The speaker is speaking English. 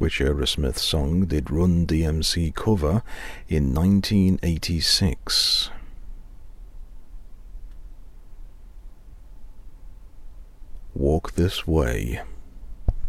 which Aerosmith song did Run DMC cover in 1986? Walk This Way.